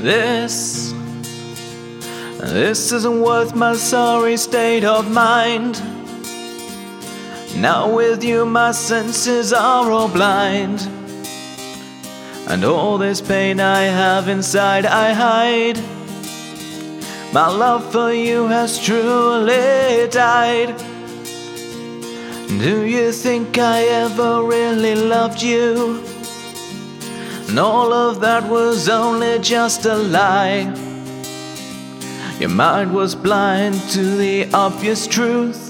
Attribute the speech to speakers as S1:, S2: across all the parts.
S1: This, this isn't worth my sorry state of mind. Now with you, my senses are all blind. And all this pain I have inside, I hide. My love for you has truly died. Do you think I ever really loved you? And all of that was only just a lie. Your mind was blind to the obvious truth.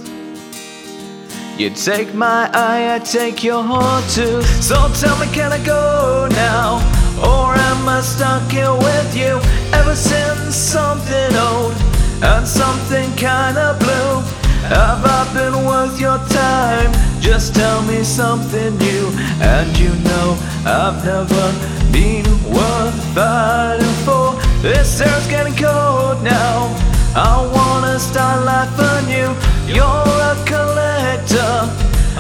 S1: You take my eye, I take your heart too. So tell me, can I go now? Or am I stuck here with you ever since something old and something kinda blue? Have I been worth your time? Just tell me something new, and you know I've never been worth fighting for. This air's getting cold now. I wanna start life anew. You're a collector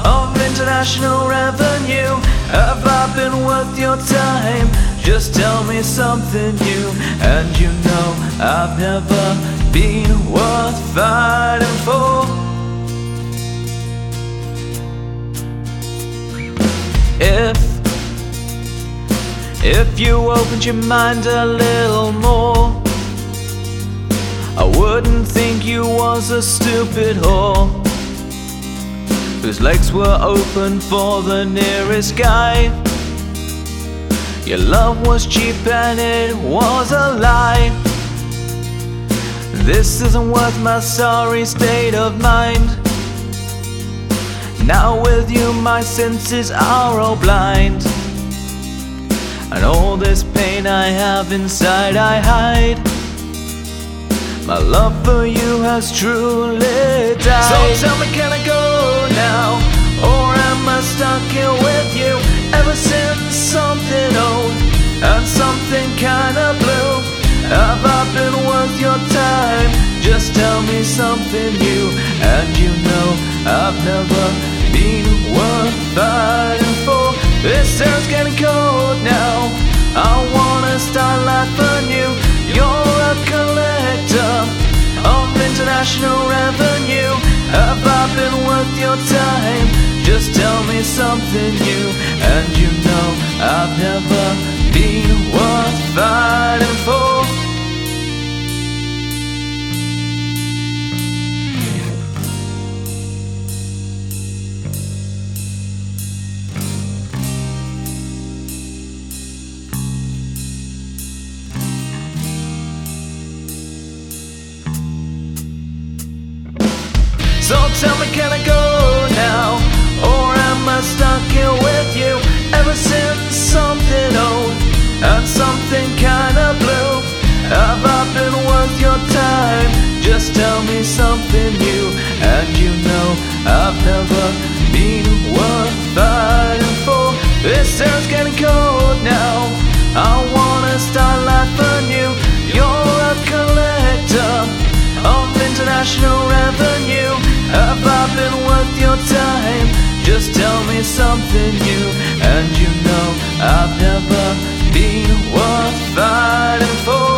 S1: of international revenue. Have I been worth your time? Just tell me something new, and you know I've never been worth fighting if you opened your mind a little more, I wouldn't think you was a stupid whore whose legs were open for the nearest guy. Your love was cheap and it was a lie. This isn't worth my sorry state of mind. Now with you, my senses are all blind. And all this pain I have inside, I hide. My love for you has truly died. So tell me, can I go now? Or am I stuck here with you ever since something old and something kinda blue? Have I been worth your time? Just tell me something new, and you know I've never been worth fighting for. This air's getting cold revenue. Have I been worth your time? Just tell me something new, and you know I've never So tell me, can I go now? Or am I stuck here with you ever since something old and something kinda blue? Have I been worth your time? Just tell me something Just tell me something new, and you know I've never been worth fighting for.